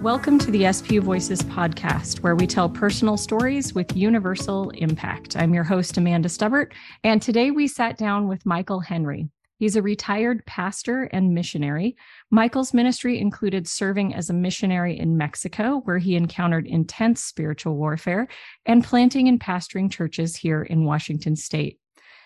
Welcome to the SPU Voices podcast, where we tell personal stories with universal impact. I'm your host, Amanda Stubbert, and today we sat down with Michael Henry. He's a retired pastor and missionary. Michael's ministry included serving as a missionary in Mexico, where he encountered intense spiritual warfare, and planting and pastoring churches here in Washington state.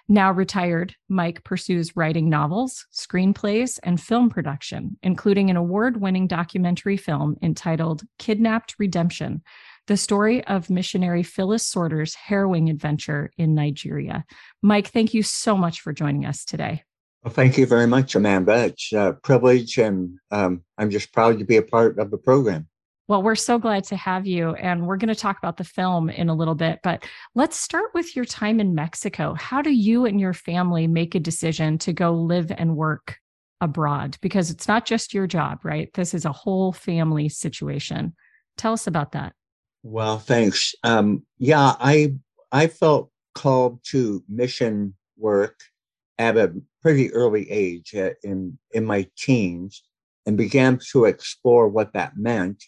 Now retired, Mike pursues writing novels, screenplays, and film production, including an award winning documentary film entitled Kidnapped Redemption the story of missionary Phyllis Sortor's harrowing adventure in Nigeria. Mike, thank you so much for joining us today. Well, thank you very much, Amanda. It's a privilege, and um, I'm just proud to be a part of the program. Well, we're so glad to have you. And we're going to talk about the film in a little bit, but let's start with your time in Mexico. How do you and your family make a decision to go live and work abroad? Because it's not just your job, right? This is a whole family situation. Tell us about that. Well, thanks. Um, yeah, I I felt called to mission work at a pretty early age uh, in in my teens and began to explore what that meant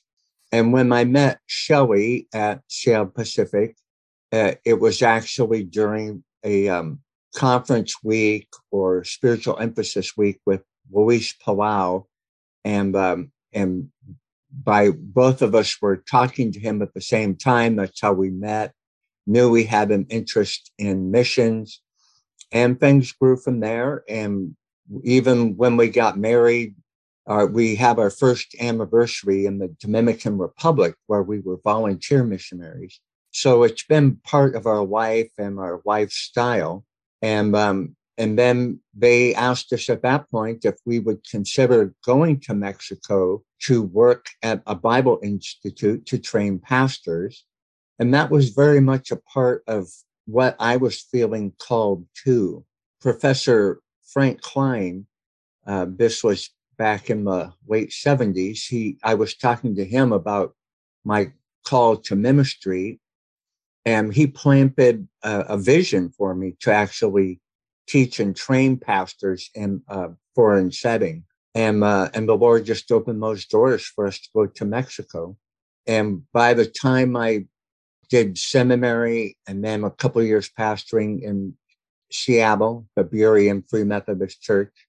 and when I met Shelley at Seattle Pacific, uh, it was actually during a um, conference week or spiritual emphasis week with Luis Palau. And, um, and by both of us were talking to him at the same time. That's how we met. Knew we had an interest in missions and things grew from there. And even when we got married, uh, we have our first anniversary in the Dominican Republic where we were volunteer missionaries. So it's been part of our life and our lifestyle. And, um, and then they asked us at that point if we would consider going to Mexico to work at a Bible Institute to train pastors. And that was very much a part of what I was feeling called to. Professor Frank Klein, uh, this was back in the late 70s, he I was talking to him about my call to ministry, and he planted a, a vision for me to actually teach and train pastors in a foreign setting. And uh, and the Lord just opened those doors for us to go to Mexico. And by the time I did seminary and then a couple years pastoring in Seattle, the Burien Free Methodist Church,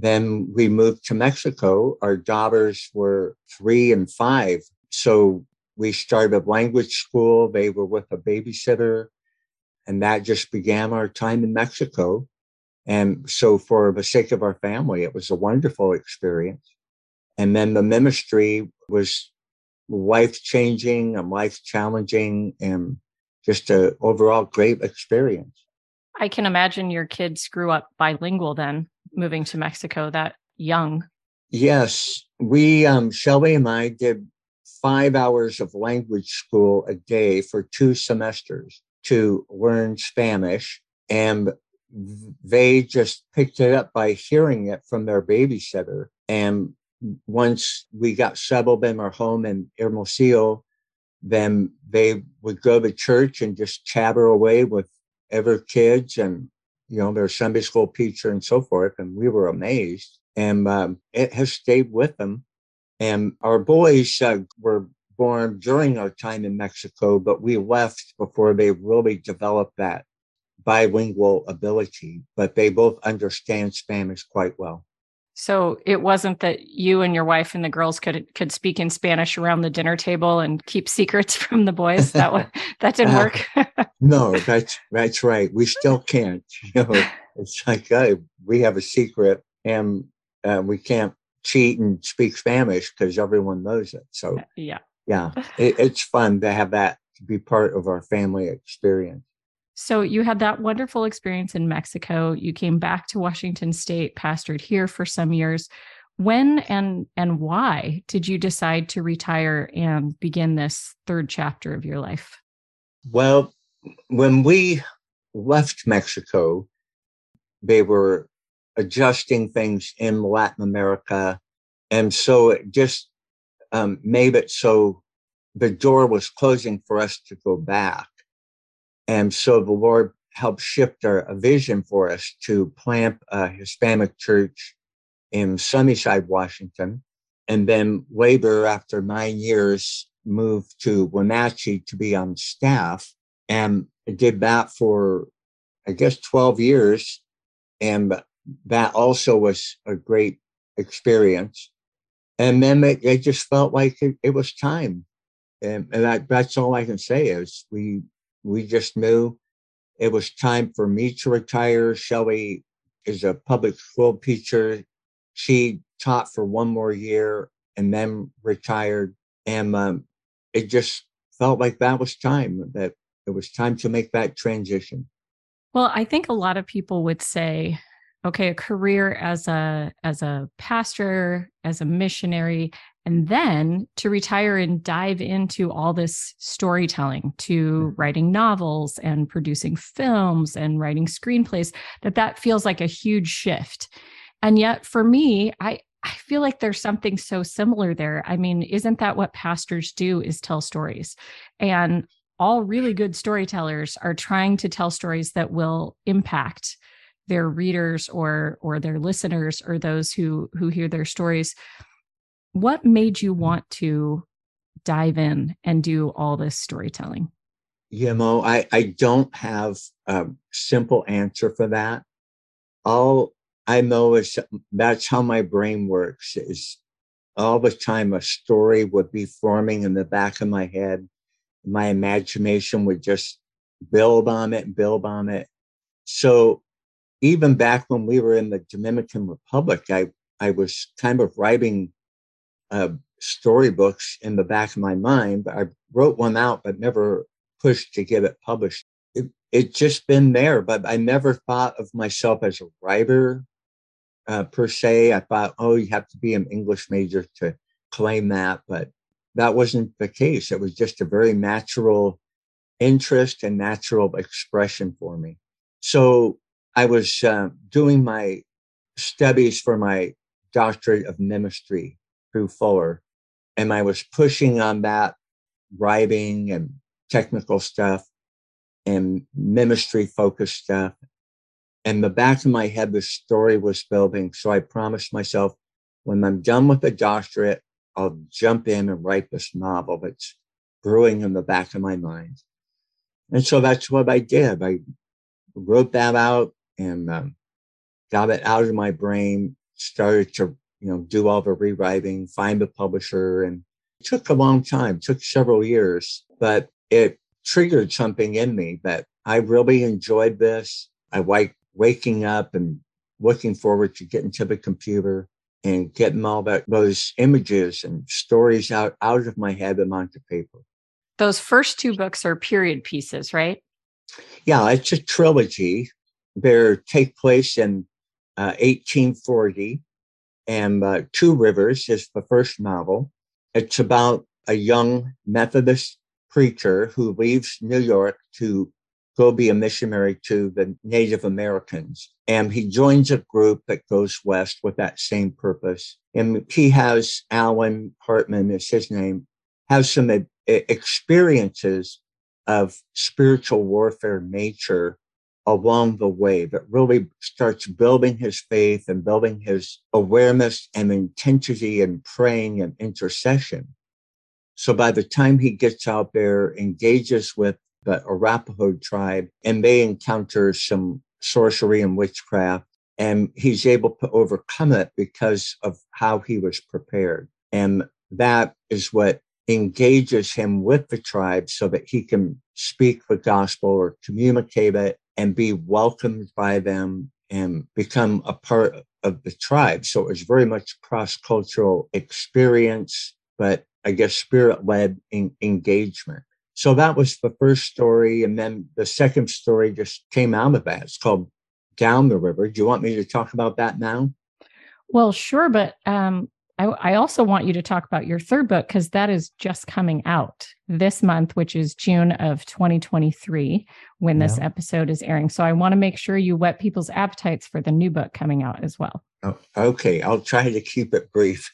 then we moved to Mexico. Our daughters were three and five. So we started a language school. They were with a babysitter. And that just began our time in Mexico. And so for the sake of our family, it was a wonderful experience. And then the ministry was life changing and life challenging and just a overall great experience. I can imagine your kids grew up bilingual then moving to Mexico that young. Yes, we um, Shelley and I did five hours of language school a day for two semesters to learn Spanish, and they just picked it up by hearing it from their babysitter. And once we got settled in our home in Hermosillo, then they would go to church and just chatter away with other kids and you know, their Sunday school teacher and so forth. And we were amazed. And um, it has stayed with them. And our boys uh, were born during our time in Mexico, but we left before they really developed that bilingual ability. But they both understand Spanish quite well. So it wasn't that you and your wife and the girls could could speak in Spanish around the dinner table and keep secrets from the boys. That was, that didn't work. no, that's that's right. We still can't. You know, it's like uh, we have a secret and uh, we can't cheat and speak Spanish because everyone knows it. So uh, yeah, yeah, it, it's fun to have that to be part of our family experience. So you had that wonderful experience in Mexico. You came back to Washington State, pastored here for some years. When and and why did you decide to retire and begin this third chapter of your life? Well, when we left Mexico, they were adjusting things in Latin America. And so it just um, made it so the door was closing for us to go back. And so the Lord helped shift our, a vision for us to plant a Hispanic church in Sunnyside, Washington. and then later, after nine years, moved to Wenatchee to be on staff and did that for, I guess, 12 years. And that also was a great experience. And then it, just felt like it, it was time. And, and that, that's all I can say is we, we just knew it was time for me to retire. Shelley is a public school teacher. She taught for one more year and then retired. And um, it just felt like that was time, that it was time to make that transition. Well, I think a lot of people would say, okay, a career as a as a pastor, as a missionary, and then to retire and dive into all this storytelling to mm-hmm. writing novels and producing films and writing screenplays that that feels like a huge shift and yet for me i I feel like there's something so similar there. I mean, isn't that what pastors do is tell stories? And all really good storytellers are trying to tell stories that will impact their readers or or their listeners or those who who hear their stories. What made you want to dive in and do all this storytelling? You know, I, I don't have a simple answer for that. All I know is that's how my brain works is all the time a story would be forming in the back of my head. My imagination would just build on it, build on it. So even back when we were in the Dominican Republic, I, I was kind of writing uh, storybooks in the back of my mind. I wrote one out, but never pushed to get it published. It, it just been there, but I never thought of myself as a writer uh, per se. I thought, oh, you have to be an English major to claim that, but that wasn't the case. It was just a very natural interest and natural expression for me. So I was uh, doing my studies for my doctorate of ministry through Fuller, and I was pushing on that writing and technical stuff and ministry focused stuff and the back of my head, the story was building. So I promised myself, when I'm done with the doctorate, I'll jump in and write this novel that's brewing in the back of my mind. And so that's what I did. I wrote that out and um, got it out of my brain, started to, you know, do all the rewriting, find a publisher. And it took a long time, it took several years, but it triggered something in me that I really enjoyed this. I like waking up and looking forward to getting to the computer and getting all that those images and stories out out of my head and onto paper. Those first two books are period pieces, right? Yeah, it's a trilogy. They take place in uh, 1840, and uh, Two Rivers is the first novel. It's about a young Methodist preacher who leaves New York to go be a missionary to the Native Americans. And he joins a group that goes west with that same purpose. And he has Alan Hartman is his name, has some experiences of spiritual warfare nature along the way that really starts building his faith and building his awareness and intensity and praying and intercession. So by the time he gets out there, engages with the Arapaho tribe, and they encounter some sorcery and witchcraft. And he's able to overcome it because of how he was prepared. And that is what engages him with the tribe so that he can speak the gospel or communicate it and be welcomed by them and become a part of the tribe. So it was very much cross cultural experience, but I guess spirit led engagement. So that was the first story. And then the second story just came out of that. It's called Down the River. Do you want me to talk about that now? Well, sure. But um, I, I also want you to talk about your third book because that is just coming out this month, which is June of 2023 when yeah. this episode is airing. So I want to make sure you whet people's appetites for the new book coming out as well. Oh, okay. I'll try to keep it brief.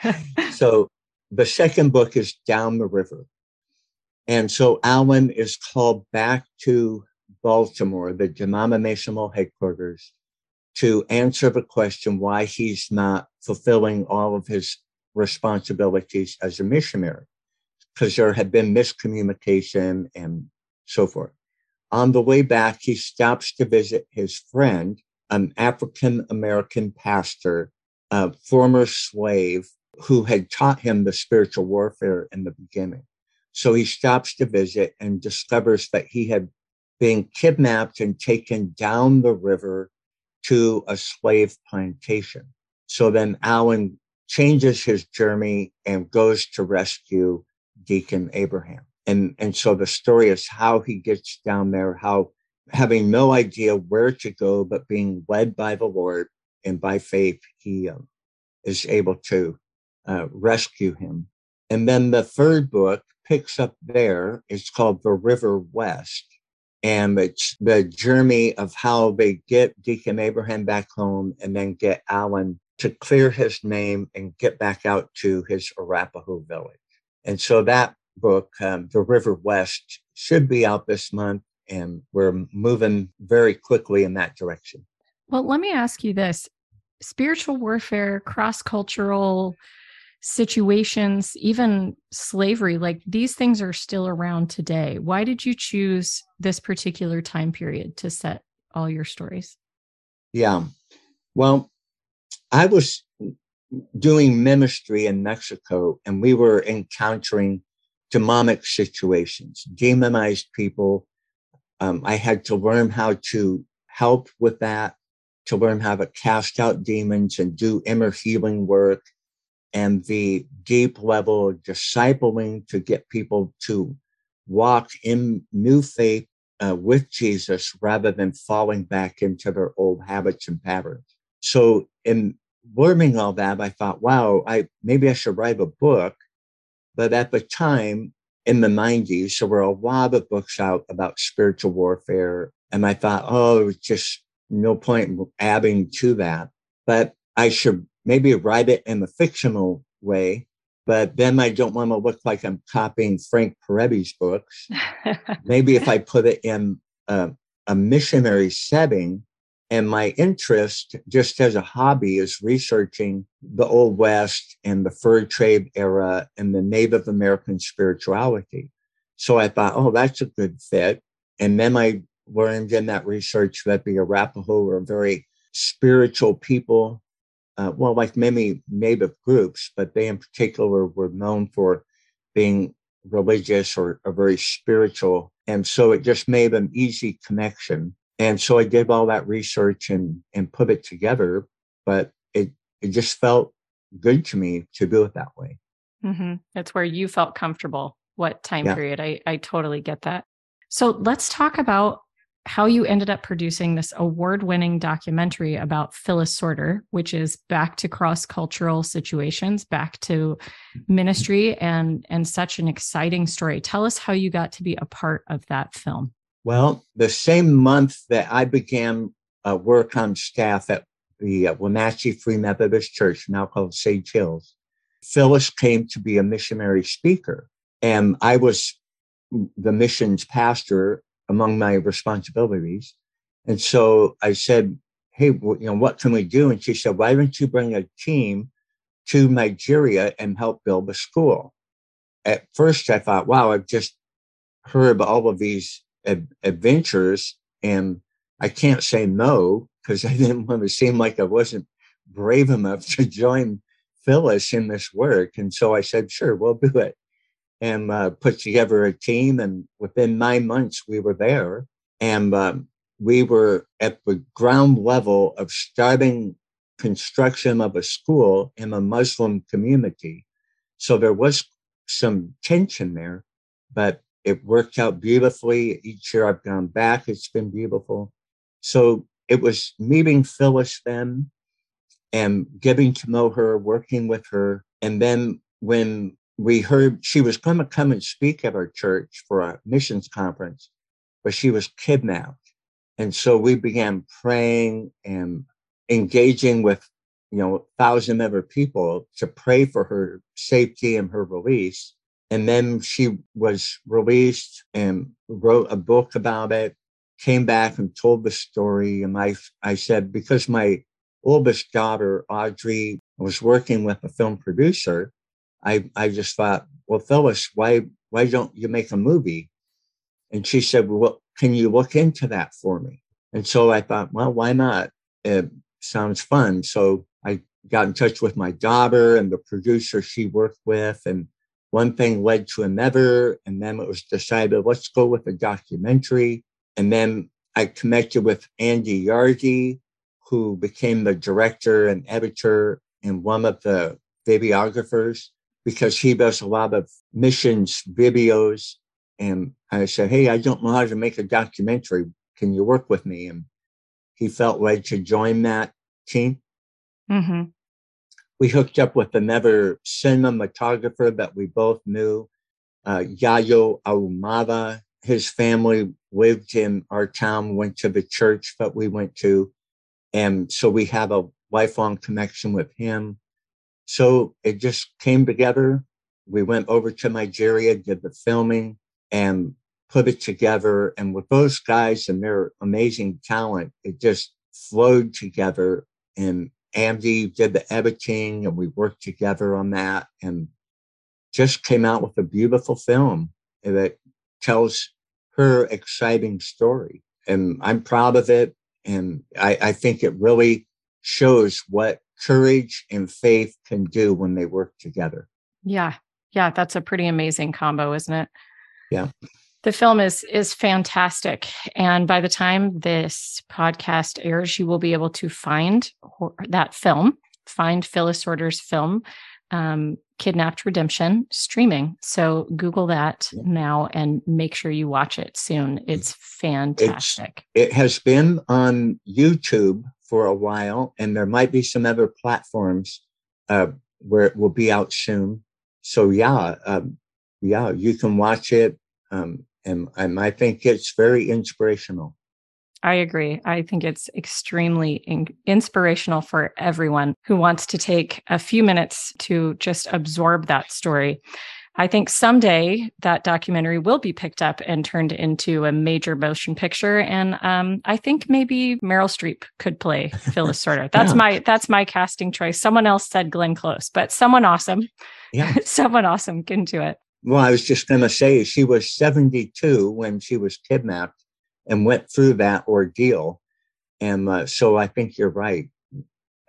so the second book is Down the River. And so Alan is called back to Baltimore, the Denominational headquarters, to answer the question why he's not fulfilling all of his responsibilities as a missionary because there had been miscommunication and so forth. On the way back, he stops to visit his friend, an African American pastor, a former slave who had taught him the spiritual warfare in the beginning. So he stops to visit and discovers that he had been kidnapped and taken down the river to a slave plantation. So then Alan changes his journey and goes to rescue Deacon Abraham. And, and so the story is how he gets down there, how having no idea where to go, but being led by the Lord and by faith, he um, is able to uh, rescue him. And then the third book picks up there. It's called The River West. And it's the journey of how they get Deacon Abraham back home and then get Alan to clear his name and get back out to his Arapaho village. And so that book, um, The River West, should be out this month. And we're moving very quickly in that direction. Well, let me ask you this spiritual warfare, cross cultural situations, even slavery, like these things are still around today. Why did you choose this particular time period to set all your stories? Yeah. Well, I was doing ministry in Mexico and we were encountering demonic situations, demonized people. Um, I had to learn how to help with that, to learn how to cast out demons and do inner healing work and the deep level of discipling to get people to walk in new faith uh, with Jesus rather than falling back into their old habits and patterns. So in learning all that, I thought, wow, I maybe I should write a book. But at the time in the 90s, there were a lot of books out about spiritual warfare. And I thought, oh, just no point adding to that. But I should maybe write it in a fictional way, but then I don't want to look like I'm copying Frank Peretti's books. maybe if I put it in a, a missionary setting, and my interest, just as a hobby, is researching the Old West and the fur trade era and the Native American spirituality. So I thought, oh, that's a good fit. And then I learned in that research that the Arapaho were very spiritual people uh, well, like many native groups, but they in particular were known for being religious or, or very spiritual. And so it just made an easy connection. And so I did all that research and, and put it together, but it, it just felt good to me to do it that way. Mm-hmm. That's where you felt comfortable. What time yeah. period? I, I totally get that. So let's talk about how you ended up producing this award winning documentary about Phyllis Sortor, which is back to cross cultural situations, back to ministry, and, and such an exciting story. Tell us how you got to be a part of that film. Well, the same month that I began uh, work on staff at the uh, Wenatchee Free Methodist Church, now called Sage Hills, Phyllis came to be a missionary speaker. And I was the missions pastor among my responsibilities. And so I said, Hey, you know, what can we do? And she said, why don't you bring a team to Nigeria and help build a school? At first, I thought, wow, I've just heard all of these ad- adventures and I can't say no because I didn't want to seem like I wasn't brave enough to join Phyllis in this work. And so I said, sure, we'll do it and uh, put together a team. And within nine months, we were there. And um, we were at the ground level of starting construction of a school in a Muslim community. So there was some tension there, but it worked out beautifully. Each year I've gone back, it's been beautiful. So it was meeting Phyllis then and getting to know her, working with her. And then when we heard she was going to come and speak at our church for a missions conference, but she was kidnapped. And so we began praying and engaging with, you know, thousand member people to pray for her safety and her release. And then she was released and wrote a book about it, came back and told the story. And I, I said, because my oldest daughter, Audrey, was working with a film producer, I, I just thought, well, Phyllis, why, why don't you make a movie? And she said, well, can you look into that for me? And so I thought, well, why not? It sounds fun. So I got in touch with my daughter and the producer she worked with. And one thing led to another. And then it was decided, let's go with a documentary. And then I connected with Andy Yardi, who became the director and editor and one of the videographers because he does a lot of missions videos. And I said, Hey, I don't know how to make a documentary. Can you work with me? And he felt ready to join that team. Mm-hmm. We hooked up with another cinematographer that we both knew, uh, Yayo Ahumada. His family lived in our town, went to the church that we went to. And so we have a lifelong connection with him. So it just came together. We went over to Nigeria, did the filming and put it together. And with those guys and their amazing talent, it just flowed together. And Andy did the editing and we worked together on that and just came out with a beautiful film that tells her exciting story. And I'm proud of it. And I, I think it really shows what courage and faith can do when they work together. Yeah. Yeah. That's a pretty amazing combo, isn't it? Yeah. The film is is fantastic, and by the time this podcast airs, you will be able to find that film, find Phyllis Sortor's film, um, Kidnapped Redemption, streaming. So Google that yeah. now and make sure you watch it soon. It's fantastic. It's, it has been on YouTube for a while, and there might be some other platforms uh, where it will be out soon. So yeah, um, yeah, you can watch it, um, and, and I think it's very inspirational. I agree. I think it's extremely in- inspirational for everyone who wants to take a few minutes to just absorb that story. I think someday that documentary will be picked up and turned into a major motion picture, and um, I think maybe Meryl Streep could play Phyllis Sortor. That's yeah. my that's my casting choice. Someone else said Glenn Close, but someone awesome, yeah, someone awesome can do it. Well, I was just going to say she was seventy two when she was kidnapped and went through that ordeal, and uh, so I think you're right.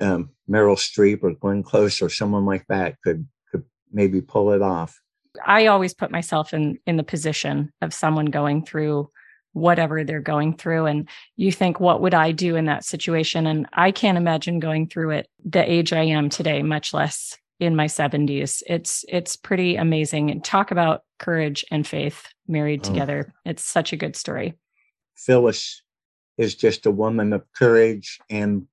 Um, Meryl Streep or Glenn Close or someone like that could could maybe pull it off. I always put myself in in the position of someone going through whatever they're going through and you think what would I do in that situation and I can't imagine going through it the age I am today much less in my 70s. It's it's pretty amazing and talk about courage and faith married oh. together. It's such a good story. Phyllis is just a woman of courage and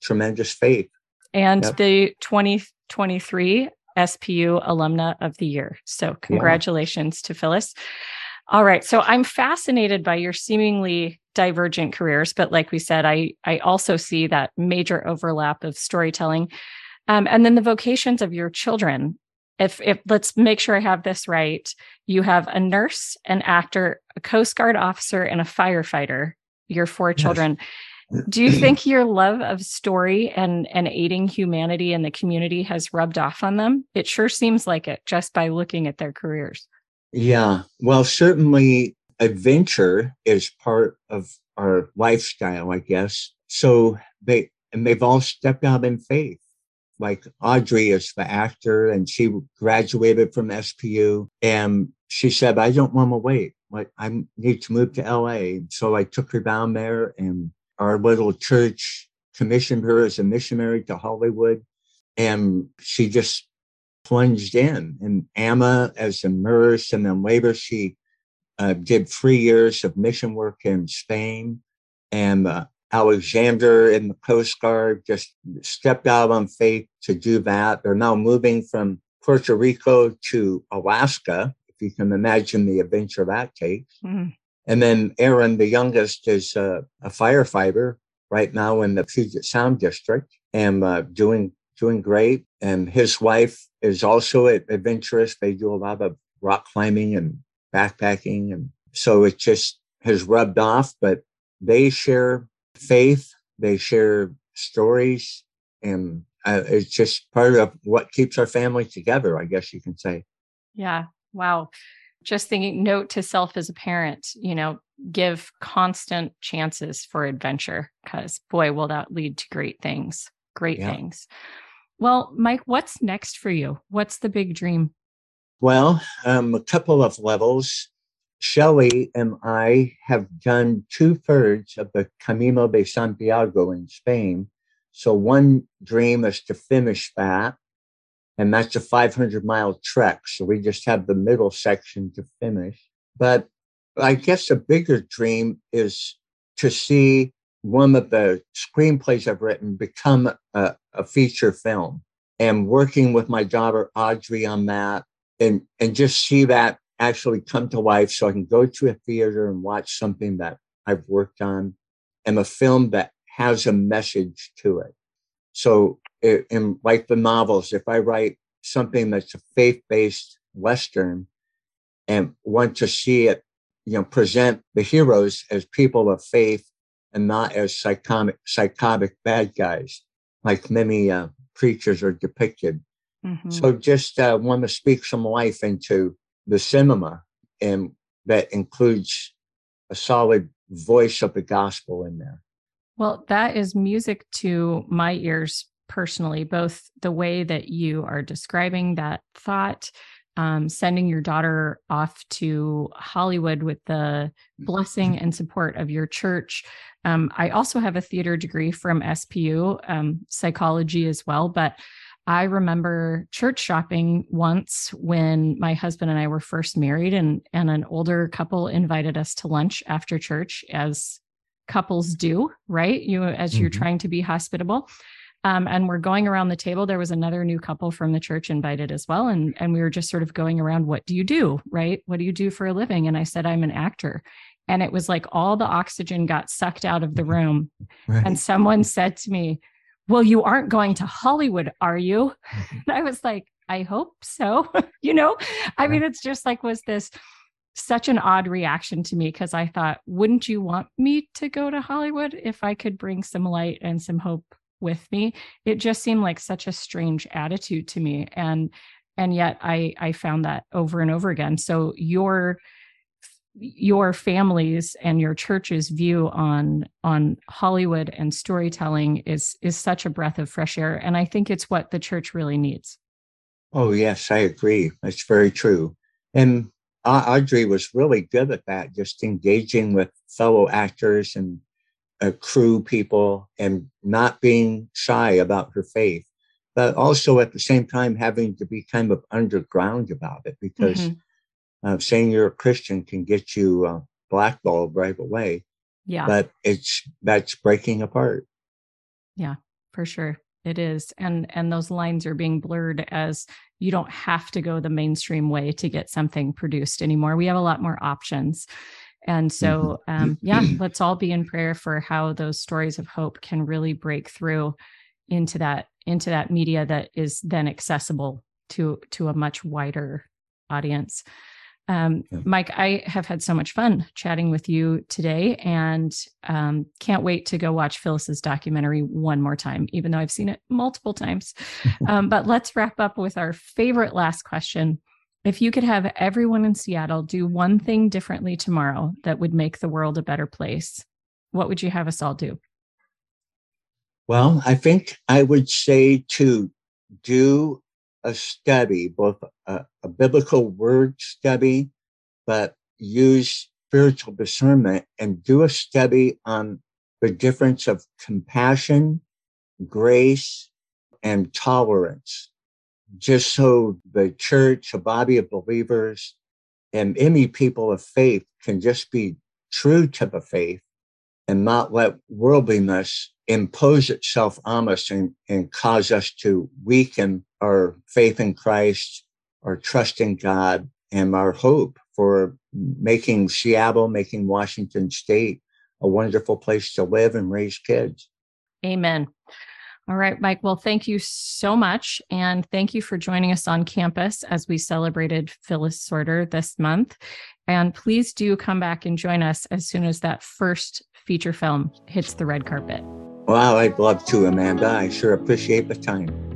tremendous faith. And yep. the 2023 SPU Alumna of the Year. So, congratulations yeah. to Phyllis. All right. So, I'm fascinated by your seemingly divergent careers, but like we said, I I also see that major overlap of storytelling, um, and then the vocations of your children. If if let's make sure I have this right, you have a nurse, an actor, a Coast Guard officer, and a firefighter. Your four children. Yes do you think your love of story and and aiding humanity and the community has rubbed off on them? It sure seems like it just by looking at their careers. Yeah. Well certainly adventure is part of our lifestyle i guess. So they and they've all stepped out in faith. Like audrey is the actor and she graduated from spu and she said i don't want to wait. Like i need to move to la so i took her down there and our little church commissioned her as a missionary to Hollywood. And she just plunged in. And Amma as a nurse, and then later she uh, did three years of mission work in Spain. And uh, Alexander in the Coast Guard just stepped out on faith to do that. They're now moving from Puerto Rico to Alaska, if you can imagine the adventure that takes. Mm. And then Aaron, the youngest, is a, a firefighter right now in the Puget Sound district and uh, doing doing great. And his wife is also adventurous. They do a lot of rock climbing and backpacking, and so it just has rubbed off. But they share faith, they share stories, and uh, it's just part of what keeps our family together, I guess you can say. Yeah. Wow. Just thinking, note to self as a parent, you know, give constant chances for adventure because boy, will that lead to great things, great yeah. things. Well, Mike, what's next for you? What's the big dream? Well, um, a couple of levels. Shelley and I have done two thirds of the Camino de Santiago in Spain. So one dream is to finish that. And that's a 500 mile trek. So we just have the middle section to finish. But I guess a bigger dream is to see one of the screenplays I've written become a, a feature film and working with my daughter Audrey on that and, and just see that actually come to life so I can go to a theater and watch something that I've worked on and a film that has a message to it. So in like the novels, if I write something that's a faith-based Western and want to see it, you know, present the heroes as people of faith and not as psychotic, psychotic bad guys, like many uh, preachers are depicted. Mm-hmm. So just uh, want to speak some life into the cinema, and that includes a solid voice of the gospel in there. Well, that is music to my ears personally, both the way that you are describing that thought, um, sending your daughter off to Hollywood with the blessing and support of your church. Um, I also have a theater degree from SPU, um, psychology as well, but I remember church shopping once when my husband and I were first married, and, and an older couple invited us to lunch after church, as couples do, right? You as mm-hmm. you're trying to be hospitable. Um, and we're going around the table. There was another new couple from the church invited as well, and and we were just sort of going around. What do you do, right? What do you do for a living? And I said I'm an actor, and it was like all the oxygen got sucked out of the room, right. and someone said to me, well, you aren't going to Hollywood, are you? And I was like, I hope so. you know, I mean, it's just like, was this such an odd reaction to me because I thought, wouldn't you want me to go to Hollywood if I could bring some light and some hope with me? It just seemed like such a strange attitude to me. And and yet I I found that over and over again. So your your family's and your church's view on on Hollywood and storytelling is is such a breath of fresh air and I think it's what the church really needs. Oh yes, I agree. That's very true. And Audrey was really good at that, just engaging with fellow actors and uh, crew people and not being shy about her faith, but also at the same time having to be kind of underground about it because mm-hmm uh, saying you're a Christian can get you uh, blackballed right away. Yeah. But it's that's breaking apart. Yeah, for sure. It is. And and those lines are being blurred as you don't have to go the mainstream way to get something produced anymore. We have a lot more options. And so mm-hmm. um, yeah, let's all be in prayer for how those stories of hope can really break through into that into that media that is then accessible to to a much wider audience. Um, yeah. Mike, I have had so much fun chatting with you today and um, can't wait to go watch Phyllis's documentary one more time, even though I've seen it multiple times. um, but let's wrap up with our favorite last question. If you could have everyone in Seattle do one thing differently tomorrow that would make the world a better place, what would you have us all do? Well, I think I would say to do a study, both a, a biblical word study, but use spiritual discernment and do a study on the difference of compassion, grace, and tolerance, just so the church, a body of believers, and any people of faith can just be true to the faith and not let worldliness impose itself on us and, and cause us to weaken our faith in Christ, our trust in God, and our hope for making Seattle, making Washington State a wonderful place to live and raise kids. Amen. All right, Mike. Well, thank you so much. And thank you for joining us on campus as we celebrated Phyllis Sortor this month. And please do come back and join us as soon as that first feature film hits the red carpet. Well, I'd love to, Amanda. I sure appreciate the time.